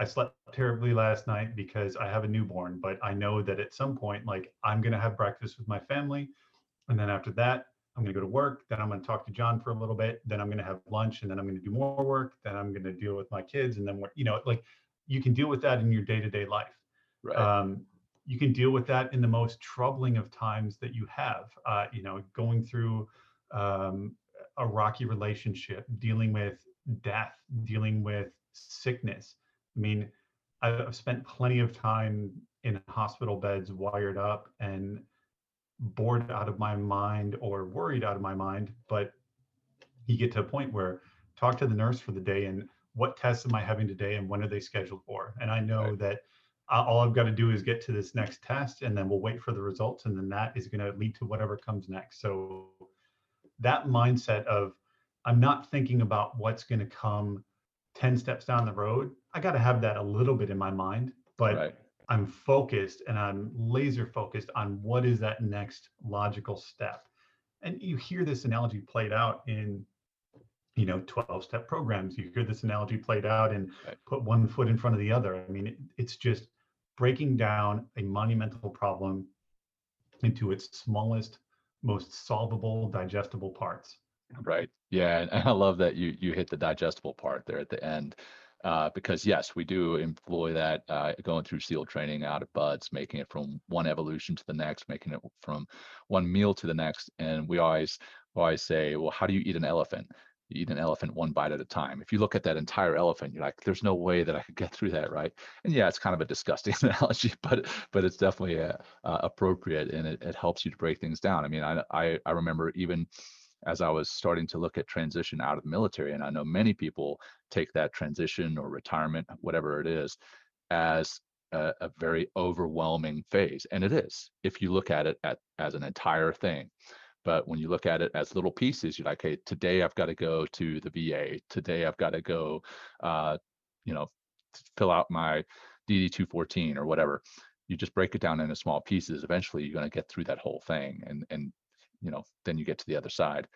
I slept terribly last night because I have a newborn, but I know that at some point, like I'm going to have breakfast with my family. And then after that, I'm going to go to work. Then I'm going to talk to John for a little bit. Then I'm going to have lunch and then I'm going to do more work. Then I'm going to deal with my kids. And then, what, you know, like you can deal with that in your day to day life. Right. Um, you can deal with that in the most troubling of times that you have, uh, you know, going through um, a rocky relationship, dealing with death, dealing with sickness. I mean, I've spent plenty of time in hospital beds wired up and bored out of my mind or worried out of my mind but you get to a point where talk to the nurse for the day and what tests am i having today and when are they scheduled for and i know right. that uh, all i've got to do is get to this next test and then we'll wait for the results and then that is going to lead to whatever comes next so that mindset of i'm not thinking about what's going to come 10 steps down the road i got to have that a little bit in my mind but right. I'm focused and I'm laser focused on what is that next logical step. And you hear this analogy played out in you know 12 step programs you hear this analogy played out and right. put one foot in front of the other i mean it, it's just breaking down a monumental problem into its smallest most solvable digestible parts right yeah and i love that you you hit the digestible part there at the end uh, because yes, we do employ that uh, going through SEAL training out of BUD/S, making it from one evolution to the next, making it from one meal to the next. And we always always say, well, how do you eat an elephant? You eat an elephant one bite at a time. If you look at that entire elephant, you're like, there's no way that I could get through that, right? And yeah, it's kind of a disgusting analogy, but but it's definitely uh, appropriate and it, it helps you to break things down. I mean, I I, I remember even as I was starting to look at transition out of the military. And I know many people take that transition or retirement, whatever it is, as a, a very overwhelming phase. And it is, if you look at it at, as an entire thing. But when you look at it as little pieces, you're like, hey, today I've got to go to the VA. Today I've got to go, uh, you know, fill out my DD 214 or whatever. You just break it down into small pieces. Eventually, you're going to get through that whole thing, and and you know, then you get to the other side.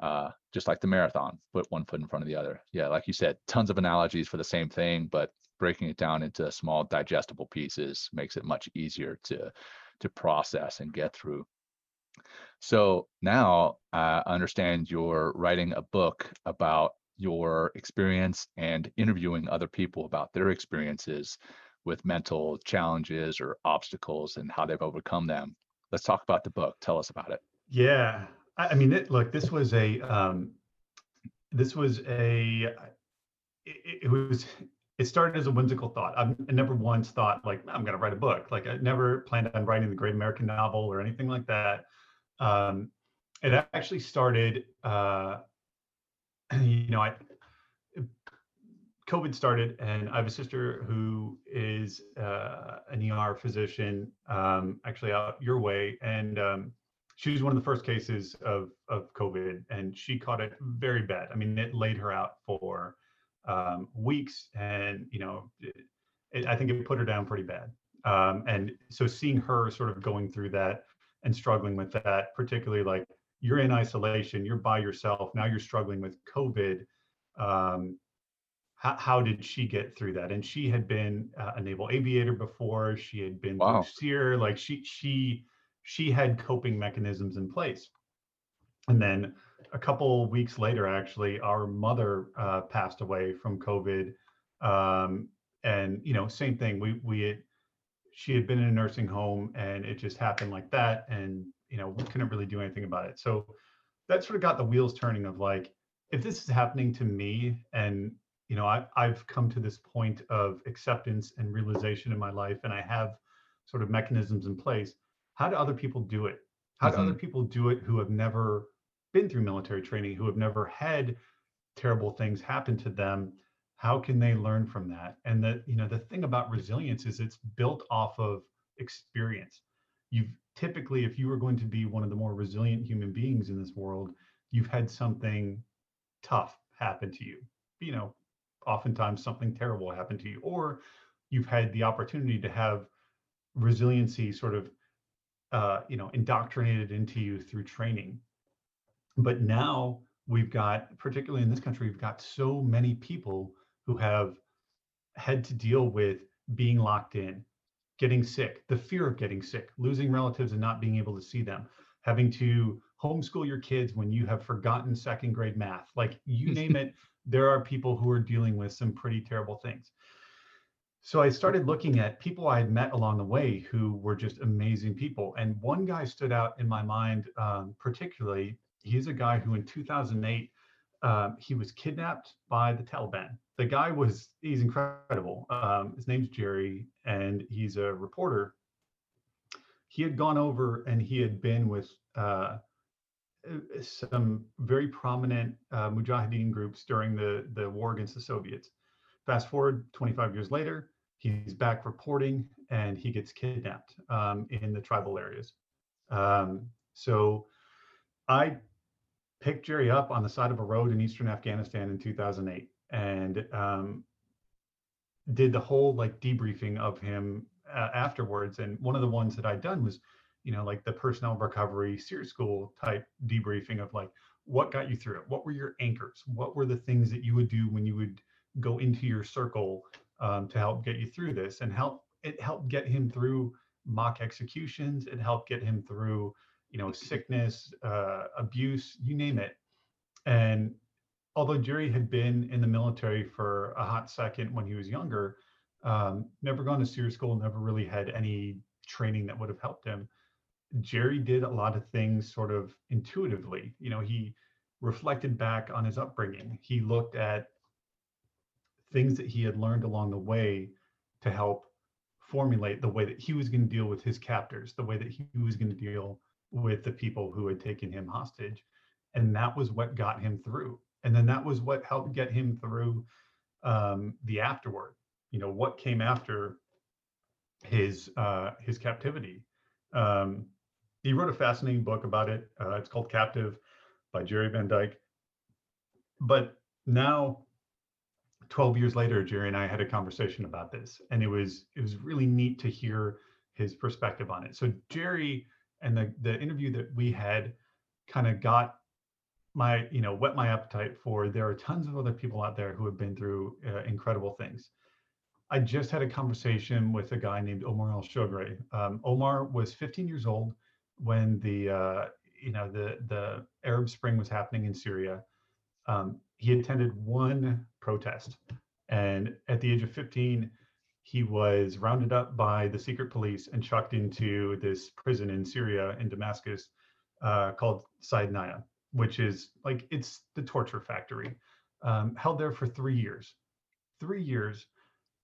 Uh, just like the marathon, put one foot in front of the other. Yeah, like you said, tons of analogies for the same thing, but breaking it down into small digestible pieces makes it much easier to to process and get through. So now I understand you're writing a book about your experience and interviewing other people about their experiences with mental challenges or obstacles and how they've overcome them. Let's talk about the book. Tell us about it. Yeah, I, I mean, it, look, this was a, um, this was a, it, it, was, it started as a whimsical thought. I've, I never once thought like I'm going to write a book. Like I never planned on writing the Great American Novel or anything like that. Um, it actually started, uh, you know, I, COVID started, and I have a sister who is uh, an ER physician, um, actually out your way, and um, she was one of the first cases of of COVID, and she caught it very bad. I mean, it laid her out for um, weeks, and you know, it, it, I think it put her down pretty bad. Um, and so, seeing her sort of going through that and struggling with that, particularly like you're in isolation, you're by yourself, now you're struggling with COVID. Um, how, how did she get through that? And she had been uh, a naval aviator before. She had been wow. SERE. Like she she she had coping mechanisms in place. And then a couple weeks later, actually, our mother uh, passed away from COVID. Um, and you know, same thing. We we had, she had been in a nursing home, and it just happened like that. And you know, we couldn't really do anything about it. So that sort of got the wheels turning of like, if this is happening to me, and you know, I, I've come to this point of acceptance and realization in my life, and I have sort of mechanisms in place how do other people do it? How mm-hmm. do other mm-hmm. people do it who have never been through military training, who have never had terrible things happen to them? How can they learn from that? And the you know the thing about resilience is it's built off of experience. you've typically, if you were going to be one of the more resilient human beings in this world, you've had something tough happen to you. You know, oftentimes something terrible happened to you, or you've had the opportunity to have resiliency sort of, uh, you know, indoctrinated into you through training. But now we've got, particularly in this country, we've got so many people who have had to deal with being locked in, getting sick, the fear of getting sick, losing relatives and not being able to see them, having to homeschool your kids when you have forgotten second grade math. Like you name it, there are people who are dealing with some pretty terrible things. So I started looking at people I had met along the way who were just amazing people. And one guy stood out in my mind, um, particularly. He's a guy who in 2008, um, he was kidnapped by the Taliban the guy was he's incredible. Um, his name's Jerry, and he's a reporter. He had gone over and he had been with uh, some very prominent uh, Mujahideen groups during the the war against the Soviets. Fast forward 25 years later, he's back reporting and he gets kidnapped um, in the tribal areas. Um, so I picked Jerry up on the side of a road in eastern Afghanistan in 2008 and um, did the whole like debriefing of him uh, afterwards. And one of the ones that I'd done was, you know, like the personnel recovery SERE school type debriefing of like, what got you through it? What were your anchors? What were the things that you would do when you would go into your circle um, to help get you through this and help it helped get him through mock executions. It helped get him through, you know, sickness, uh, abuse, you name it. And although Jerry had been in the military for a hot second when he was younger, um, never gone to SERE school, never really had any training that would have helped him. Jerry did a lot of things sort of intuitively. You know, he reflected back on his upbringing. He looked at things that he had learned along the way to help formulate the way that he was going to deal with his captors, the way that he was going to deal with the people who had taken him hostage. And that was what got him through and then that was what helped get him through um, the afterward. You know what came after his uh, his captivity. Um, he wrote a fascinating book about it. Uh, it's called Captive by Jerry Van Dyk. But now, 12 years later, Jerry and I had a conversation about this, and it was it was really neat to hear his perspective on it. So Jerry and the the interview that we had kind of got my you know whet my appetite for there are tons of other people out there who have been through uh, incredible things. I just had a conversation with a guy named Omar Alshogre um, omar was 15 years old when the uh, you know the the arab spring was happening in syria um, he attended one protest and at the age of 15 he was rounded up by the secret police and chucked into this prison in syria in damascus uh, called Saidnaya which is like it's the torture factory. Um, held there for three years, three years,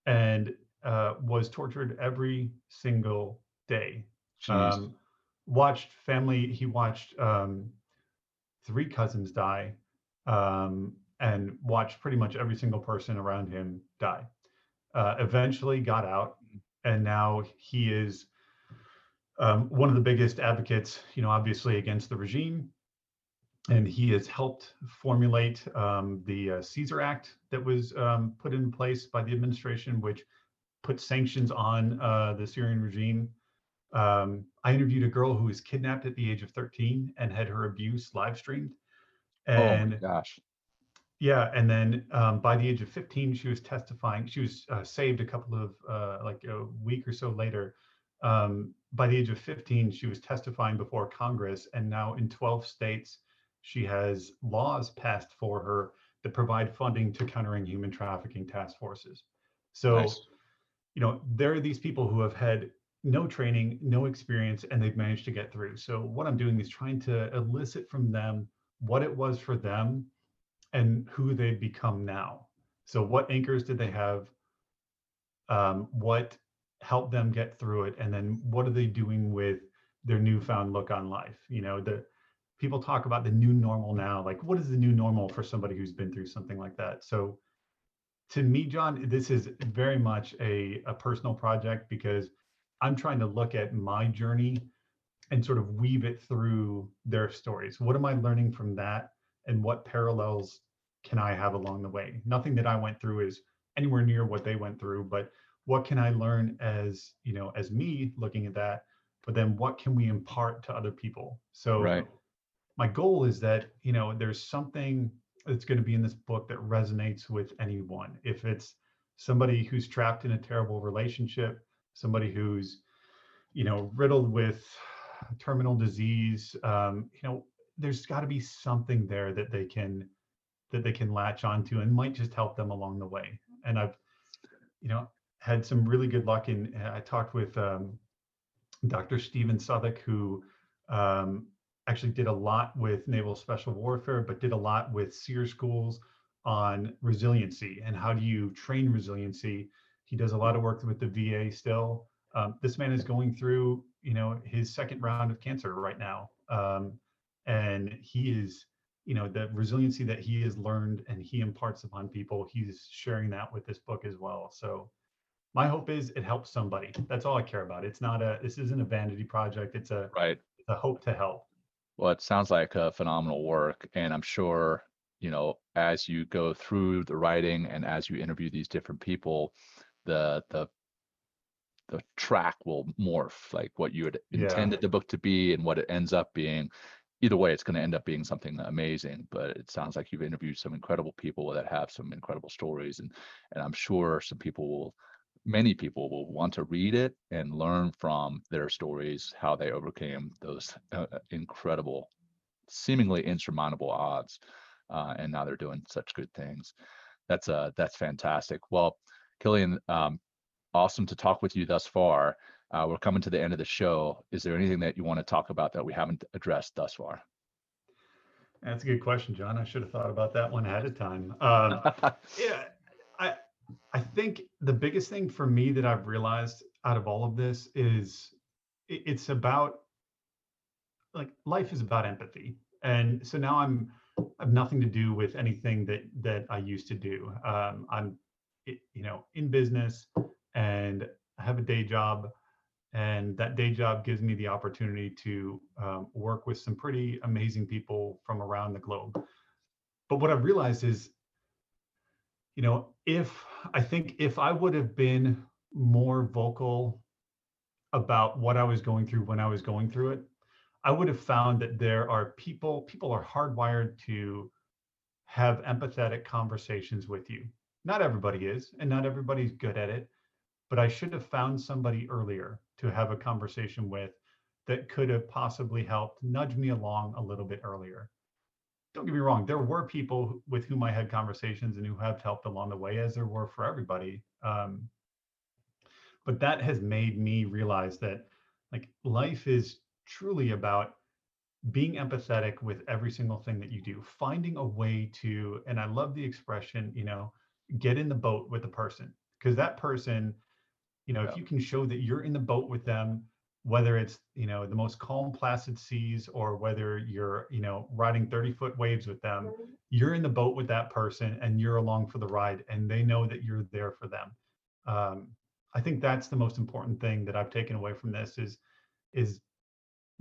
and uh, was tortured every single day. Um, watched family. He watched um, three cousins die, um, and watched pretty much every single person around him die. Uh, eventually, got out, and now he is um, one of the biggest advocates. You know, obviously against the regime and he has helped formulate um, the uh, Caesar Act that was um, put in place by the administration, which put sanctions on uh, the Syrian regime. Um, I interviewed a girl who was kidnapped at the age of 13 and had her abuse live streamed. And, oh gosh. Yeah, and then um, by the age of 15, she was testifying. She was uh, saved a couple of uh, like a week or so later. Um, by the age of 15, she was testifying before Congress, and now in 12 states she has laws passed for her that provide funding to countering human trafficking task forces. So, nice. you know, there are these people who have had no training, no experience, and they've managed to get through. So, what I'm doing is trying to elicit from them what it was for them and who they've become now. So, what anchors did they have? Um, what helped them get through it? And then, what are they doing with their newfound look on life? You know, the people talk about the new normal now like what is the new normal for somebody who's been through something like that so to me john this is very much a, a personal project because i'm trying to look at my journey and sort of weave it through their stories. What am I learning from that? And what parallels can I have along the way? Nothing that I went through is anywhere near what they went through, but what can I learn as, you know, as me looking at that? But then what can we impart to other people? So right. my goal is that, you know, there's something that's going to be in this book that resonates with anyone. If it's somebody who's trapped in a terrible relationship, somebody who's, you know, riddled with terminal disease, um, you know, there's got to be something there that they can that they can latch onto and might just help them along the way. And I've, you know, had some really good luck in. I talked with um, Dr. Steven Southwick, who um, actually did a lot with naval special warfare, but did a lot with SERE schools on resiliency and how do you train resiliency. He does a lot of work with the VA still. Um, this man is going through, you know, his second round of cancer right now, um, and he is, you know, the resiliency that he has learned and he imparts upon people. He's sharing that with this book as well. So, my hope is it helps somebody. That's all I care about. It's not a. This isn't a vanity project. It's a. Right. It's a hope to help. Well, it sounds like a phenomenal work, and I'm sure you know as you go through the writing and as you interview these different people, the the the track will morph, like what you had Yeah. intended the book to be and what it ends up being. Either way, it's going to end up being something amazing. But it sounds like you've interviewed some incredible people that have some incredible stories, and and I'm sure some people will many people will want to read it and learn from their stories how they overcame those uh, uh, incredible seemingly insurmountable odds uh, and now they're doing such good things that's uh that's fantastic well killian um, awesome to talk with you thus far uh, we're coming to the end of the show is there anything that you want to talk about that we haven't addressed thus far That's a good question, John. I should have thought about that one ahead of time. Um, yeah, I I think the biggest thing for me that I've realized out of all of this is it, it's about like life is about empathy, and so now I'm I have nothing to do with anything that that I used to do. Um, I'm you know in business and I have a day job, and that day job gives me the opportunity to um, work with some pretty amazing people from around the globe. But what I've realized is you know, if I think if I would have been more vocal about what I was going through when I was going through it, I would have found that there are people, people are hardwired to have empathetic conversations with you. Not everybody is, and not everybody's good at it, but I should have found somebody earlier to have a conversation with that could have possibly helped nudge me along a little bit earlier don't get me wrong, there were people with whom I had conversations and who have helped along the way, as there were for everybody. Um, but that has made me realize that like life is truly about being empathetic with every single thing that you do, finding a way to, and I love the expression, you know, get in the boat with the person because that person, you know, Yeah. if you can show that you're in the boat with them, whether it's you know the most calm placid seas or whether you're you know riding 30 foot waves with them you're in the boat with that person and you're along for the ride and they know that you're there for them. Um, i think that's the most important thing that i've taken away from this is is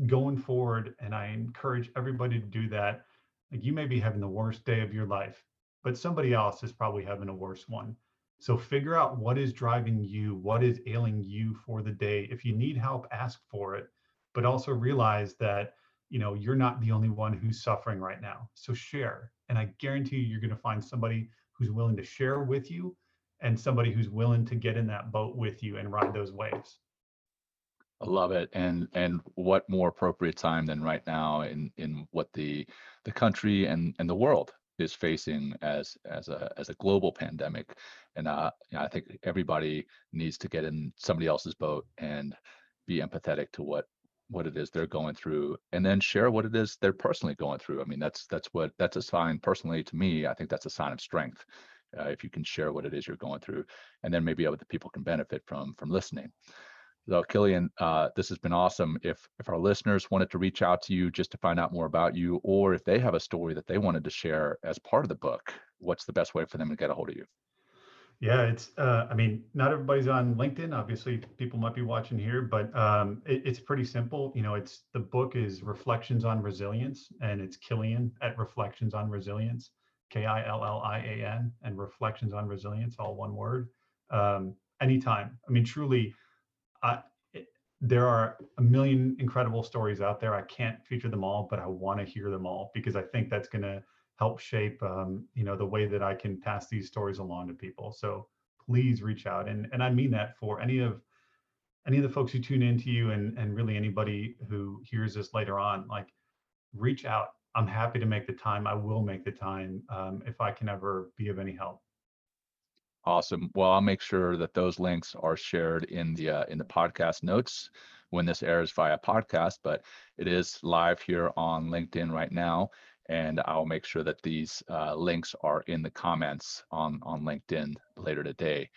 going forward and i encourage everybody to do that. Like you may be having the worst day of your life but somebody else is probably having a worse one so figure out what is driving you, what is ailing you for the day. If you need help, ask for it, but also realize that you know you're not the only one who's suffering right now. So share, and I guarantee you, you're going to find somebody who's willing to share with you, and somebody who's willing to get in that boat with you and ride those waves. I love it, and and what more appropriate time than right now in in what the the country and and the world is facing as as a as a global pandemic, and uh, you know, I think everybody needs to get in somebody else's boat and be empathetic to what what it is they're going through, and then share what it is they're personally going through. I mean, that's that's what that's a sign personally to me. I think that's a sign of strength. Uh, if you can share what it is you're going through, and then maybe other people can benefit from from listening. So Killian, uh, this has been awesome. If if our listeners wanted to reach out to you just to find out more about you, or if they have a story that they wanted to share as part of the book, what's the best way for them to get a hold of you? Yeah, it's. Uh, I mean, not everybody's on LinkedIn. Obviously, people might be watching here, but um, it, it's pretty simple. You know, it's the book is Reflections on Resilience, and it's Killian at Reflections on Resilience, K I L L I A N, and Reflections on Resilience, all one word. Um, anytime. I mean, truly, There are a million incredible stories out there. I can't feature them all, but I want to hear them all because I think that's going to help shape um, you know the way that I can pass these stories along to people. So please reach out, and and I mean that for any of any of the folks who tune into you, and and really anybody who hears this later on, like reach out. I'm happy to make the time. I will make the time um, if I can ever be of any help. Awesome. Well, I'll make sure that those links are shared in the uh, in the podcast notes when this airs via podcast, but it is live here on LinkedIn right now and I'll make sure that these uh, links are in the comments on on LinkedIn later today.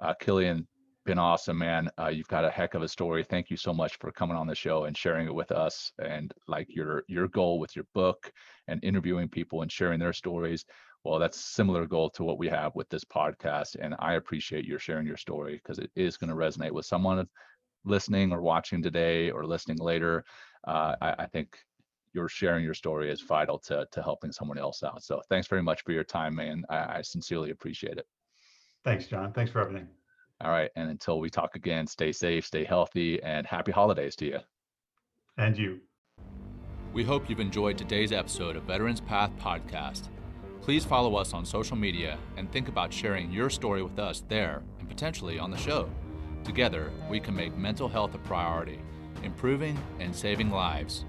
Uh, Killian, been awesome, man. Uh, you've got a heck of a story. Thank you so much for coming on the show and sharing it with us. And like your your goal with your book and interviewing people and sharing their stories. Well, that's similar goal to what we have with this podcast. And I appreciate your sharing your story because it is going to resonate with someone listening or watching today or listening later. Uh, I, I think your sharing your story is vital to to helping someone else out. So thanks very much for your time, man. I, I sincerely appreciate it. Thanks, John. Thanks for everything. All right. And until we talk again, stay safe, stay healthy, and happy holidays to you. And you. We hope you've enjoyed today's episode of Veterans Path Podcast. Please follow us on social media and think about sharing your story with us there and potentially on the show. Together, we can make mental health a priority, improving and saving lives.